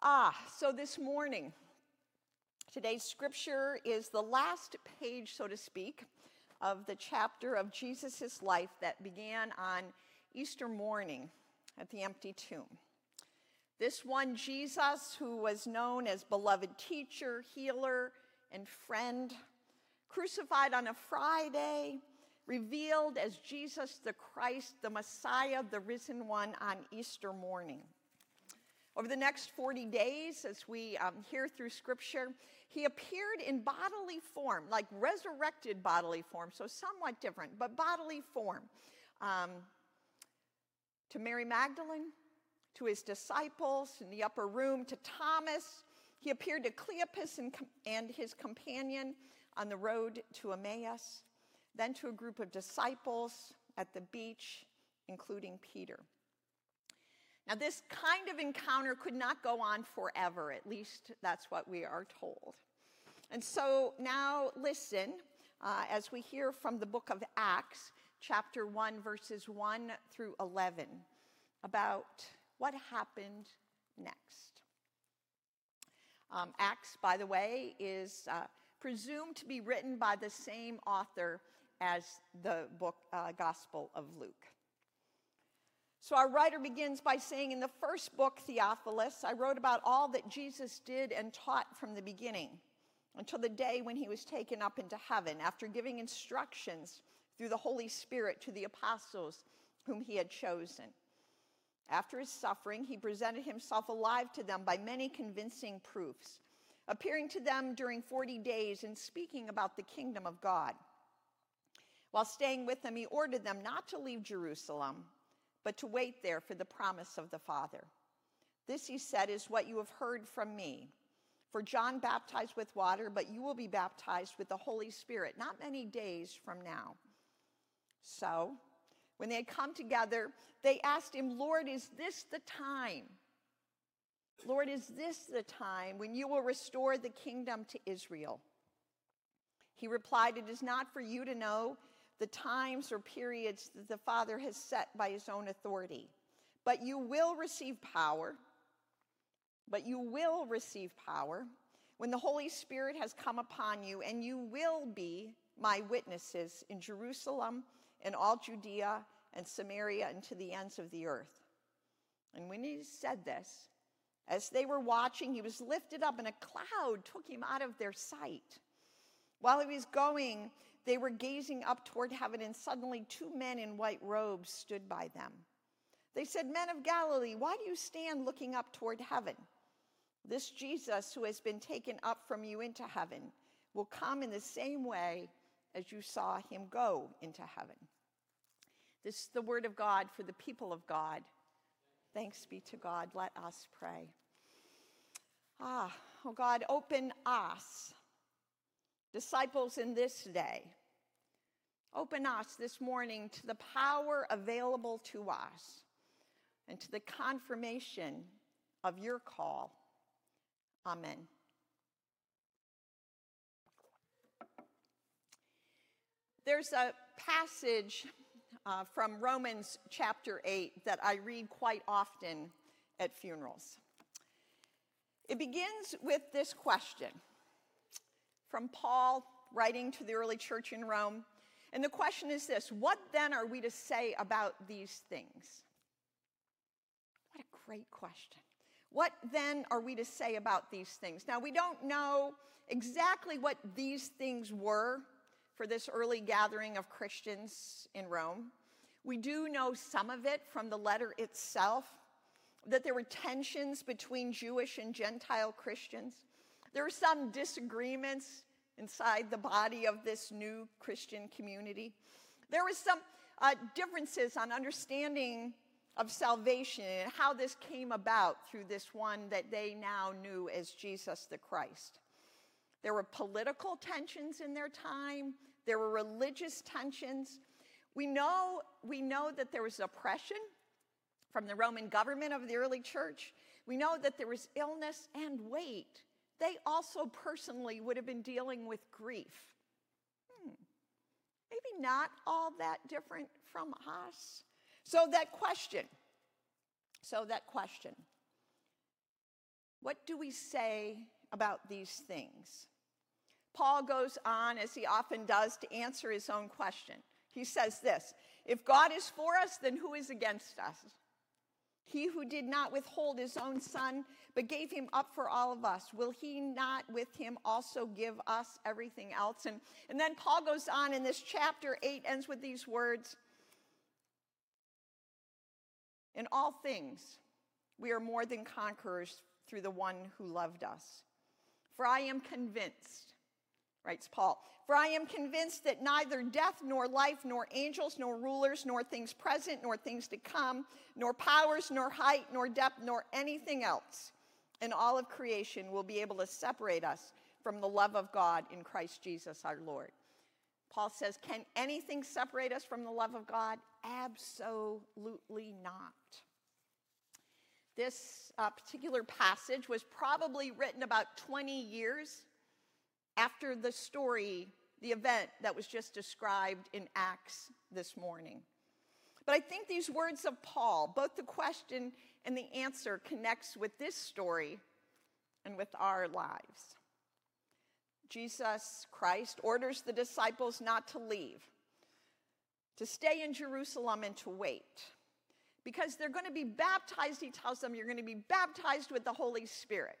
Ah, so this morning, today's scripture is the last page, so to speak, of the chapter of Jesus' life that began on Easter morning at the empty tomb. This one Jesus, who was known as beloved teacher, healer, and friend, crucified on a Friday, revealed as Jesus the Christ, the Messiah, the risen one on Easter morning. Over the next 40 days, as we um, hear through scripture, he appeared in bodily form, like resurrected bodily form, so somewhat different, but bodily form, um, to Mary Magdalene, to his disciples in the upper room, to Thomas. He appeared to Cleopas and, and his companion on the road to Emmaus, then to a group of disciples at the beach, including Peter. Now, this kind of encounter could not go on forever, at least that's what we are told. And so now listen uh, as we hear from the book of Acts, chapter 1, verses 1 through 11, about what happened next. Um, Acts, by the way, is uh, presumed to be written by the same author as the book uh, Gospel of Luke. So our writer begins by saying, In the first book, Theophilus, I wrote about all that Jesus did and taught from the beginning until the day when he was taken up into heaven, after giving instructions through the Holy Spirit to the apostles whom he had chosen. After his suffering, he presented himself alive to them by many convincing proofs, appearing to them during 40 days and speaking about the kingdom of God. While staying with them, he ordered them not to leave Jerusalem but to wait there for the promise of the Father. This, he said, is what you have heard from me. For John baptized with water, but you will be baptized with the Holy Spirit not many days from now. So, when they had come together, they asked him, Lord, is this the time? Lord, is this the time when you will restore the kingdom to Israel? He replied, It is not for you to know the times or periods that the Father has set by his own authority. But you will receive power, but you will receive power when the Holy Spirit has come upon you, and you will be my witnesses in Jerusalem and all Judea and Samaria and to the ends of the earth. And when he said this, as they were watching, he was lifted up, and a cloud took him out of their sight. While he was going, they were gazing up toward heaven, and suddenly two men in white robes stood by them. They said, Men of Galilee, why do you stand looking up toward heaven? This Jesus who has been taken up from you into heaven will come in the same way as you saw him go into heaven. This is the word of God for the people of God. Thanks be to God. Let us pray. Ah, oh God, open us, disciples in this day, Open us this morning to the power available to us and to the confirmation of your call. Amen. There's a passage uh, from Romans chapter 8 that I read quite often at funerals. It begins with this question from Paul writing to the early church in Rome and the question is this what then are we to say about these things? What a great question. What then are we to say about these things? Now, we don't know exactly what these things were for this early gathering of Christians in Rome. We do know some of it from the letter itself that there were tensions between Jewish and Gentile Christians. There were some disagreements inside the body of this new Christian community. There was some uh, differences on understanding of salvation and how this came about through this one that they now knew as Jesus the Christ. There were political tensions in their time, there were religious tensions. We know, we know that there was oppression from the Roman government of the early church. We know that there was illness and weight they also personally would have been dealing with grief. Hmm. Maybe not all that different from us. So, that question, so that question What do we say about these things? Paul goes on, as he often does, to answer his own question. He says this If God is for us, then who is against us? He who did not withhold his own son, but gave him up for all of us, will he not with him also give us everything else? And, and then Paul goes on in this chapter 8, ends with these words In all things, we are more than conquerors through the one who loved us. For I am convinced, writes Paul, for I am convinced that neither death, nor life, nor angels, nor rulers, nor things present, nor things to come, nor powers, nor height, nor depth, nor anything else in all of creation will be able to separate us from the love of God in Christ Jesus our Lord. Paul says, Can anything separate us from the love of God? Absolutely not. This uh, particular passage was probably written about 20 years after the story the event that was just described in Acts this morning. But I think these words of Paul, both the question and the answer, connects with this story and with our lives. Jesus Christ orders the disciples not to leave, to stay in Jerusalem and to wait. Because they're going to be baptized, he tells them, you're going to be baptized with the Holy Spirit.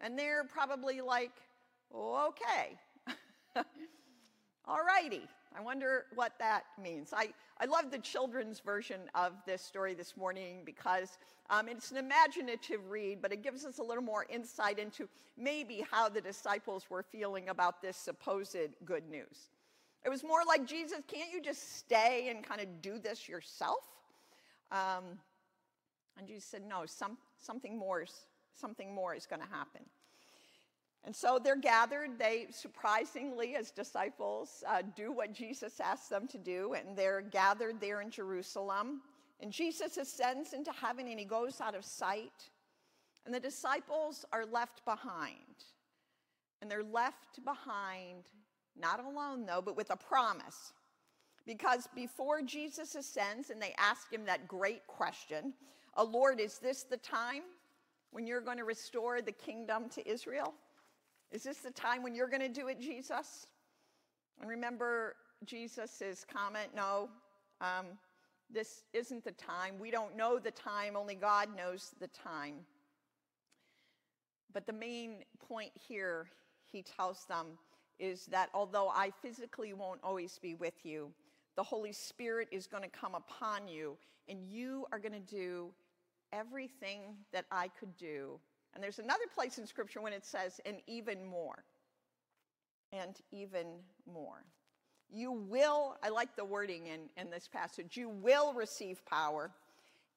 And they're probably like, okay. All righty. I wonder what that means. I, I love the children's version of this story this morning because um, it's an imaginative read, but it gives us a little more insight into maybe how the disciples were feeling about this supposed good news. It was more like, Jesus, can't you just stay and kind of do this yourself? Um, and Jesus said, no, some, something, more, something more is going to happen. And so they're gathered. They surprisingly, as disciples, uh, do what Jesus asked them to do, and they're gathered there in Jerusalem. And Jesus ascends into heaven and he goes out of sight. And the disciples are left behind. And they're left behind, not alone though, but with a promise. Because before Jesus ascends and they ask him that great question, oh Lord, is this the time when you're going to restore the kingdom to Israel? Is this the time when you're going to do it, Jesus? And remember Jesus' comment no, um, this isn't the time. We don't know the time, only God knows the time. But the main point here, he tells them, is that although I physically won't always be with you, the Holy Spirit is going to come upon you, and you are going to do everything that I could do and there's another place in Scripture when it says, and even more. And even more. You will, I like the wording in, in this passage, you will receive power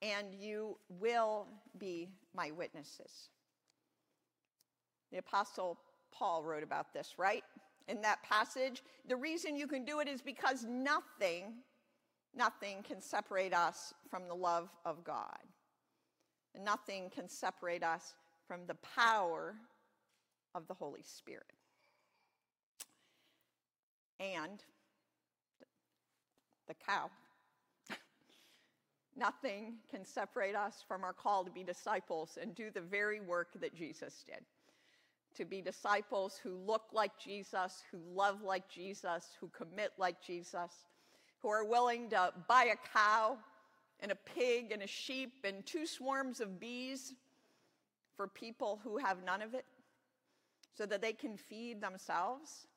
and you will be my witnesses. The Apostle Paul wrote about this, right? In that passage, the reason you can do it is because nothing, nothing can separate us from the love of God. Nothing can separate us from the power of the Holy Spirit. And the cow. Nothing can separate us from our call to be disciples and do the very work that Jesus did. To be disciples who look like Jesus, who love like Jesus, who commit like Jesus, who are willing to buy a cow and a pig and a sheep and two swarms of bees for people who have none of it so that they can feed themselves.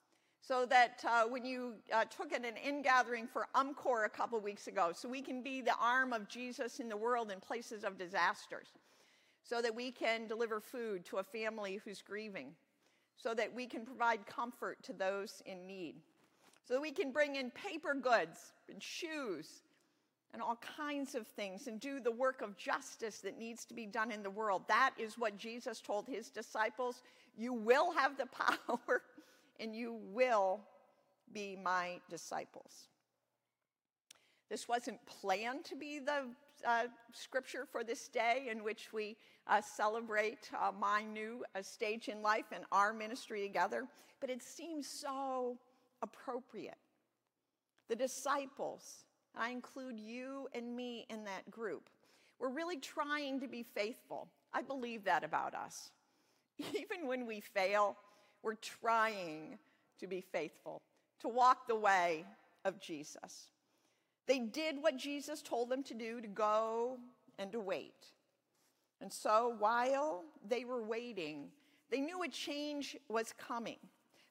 So that uh, when you uh, took it an ingathering for UMCOR a couple weeks ago, so we can be the arm of Jesus in the world in places of disasters, so that we can deliver food to a family who's grieving, so that we can provide comfort to those in need, so that we can bring in paper goods and shoes and all kinds of things and do the work of justice that needs to be done in the world. That is what Jesus told his disciples. You will have the power and you will be my disciples. This wasn't planned to be the uh, scripture for this day in which we uh, celebrate uh, my new uh, stage in life and our ministry together, but it seems so appropriate. The disciples I include you and me in that group. We're really trying to be faithful. I believe that about us. Even when we fail, we're trying to be faithful, to walk the way of Jesus. They did what Jesus told them to do to go and to wait. And so while they were waiting, they knew a change was coming.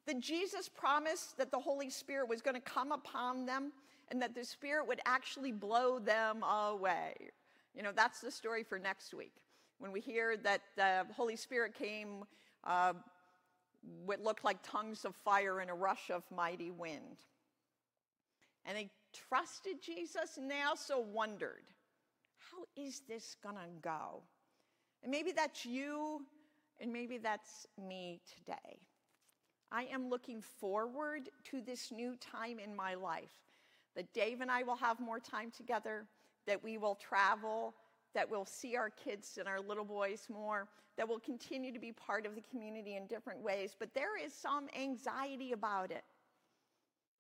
That Jesus promised that the Holy Spirit was going to come upon them and that the Spirit would actually blow them away. You know, that's the story for next week. When we hear that the Holy Spirit came, uh, what looked like tongues of fire and a rush of mighty wind. And they trusted Jesus and they also wondered, how is this to go? And maybe that's you, and maybe that's me today. I am looking forward to this new time in my life that Dave and I will have more time together, that we will travel, that we'll see our kids and our little boys more, that we'll continue to be part of the community in different ways. But there is some anxiety about it.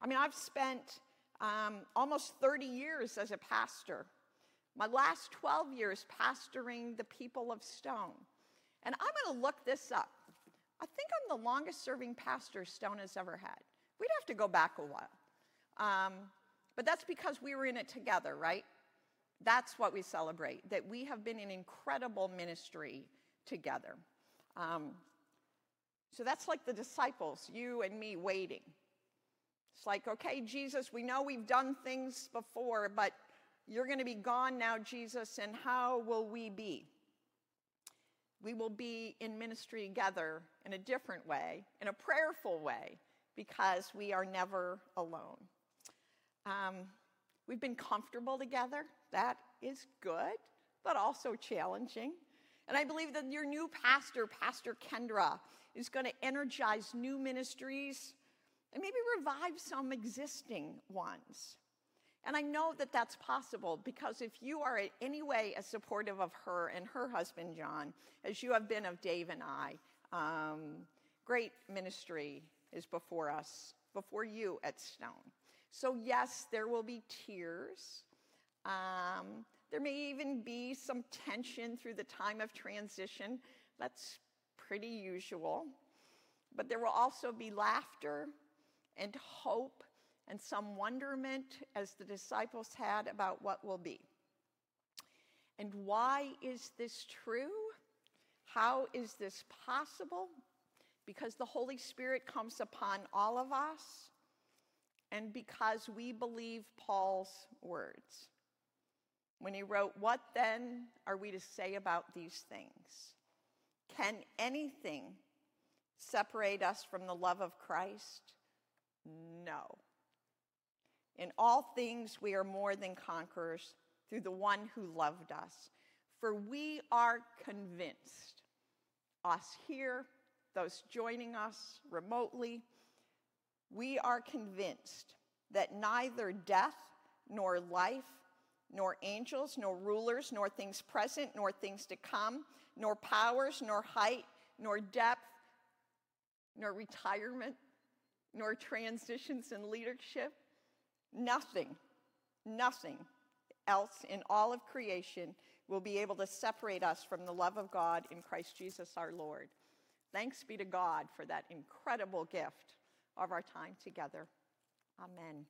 I mean, I've spent um, almost 30 years as a pastor my last 12 years pastoring the people of Stone. And I'm going to look this up. I think I'm the longest serving pastor Stone has ever had. We'd have to go back a while. Um, but that's because we were in it together, right? That's what we celebrate, that we have been in incredible ministry together. Um, so that's like the disciples, you and me waiting. It's like, okay, Jesus, we know we've done things before, but you're going to be gone now, Jesus, and how will we be? We will be in ministry together in a different way, in a prayerful way, because we are never alone. Um, we've been comfortable together. That is good, but also challenging. And I believe that your new pastor, Pastor Kendra, is going to energize new ministries and maybe revive some existing ones. And I know that that's possible because if you are in any way as supportive of her and her husband, John, as you have been of Dave and I, um, great ministry is before us, before you at Stone. So, yes, there will be tears. Um, there may even be some tension through the time of transition. That's pretty usual. But there will also be laughter and hope and some wonderment as the disciples had about what will be. And why is this true? How is this possible? Because the Holy Spirit comes upon all of us and because we believe Paul's words. When he wrote, What then are we to say about these things? Can anything separate us from the love of Christ? No. In all things, we are more than conquerors through the one who loved us. For we are convinced, us here, those joining us remotely, we are convinced that neither death nor life, nor angels, nor rulers, nor things present, nor things to come, nor powers, nor height, nor depth, nor retirement, nor transitions in leadership Nothing, nothing else in all of creation will be able to separate us from the love of God in Christ Jesus our Lord. Thanks be to God for that incredible gift of our time together. Amen.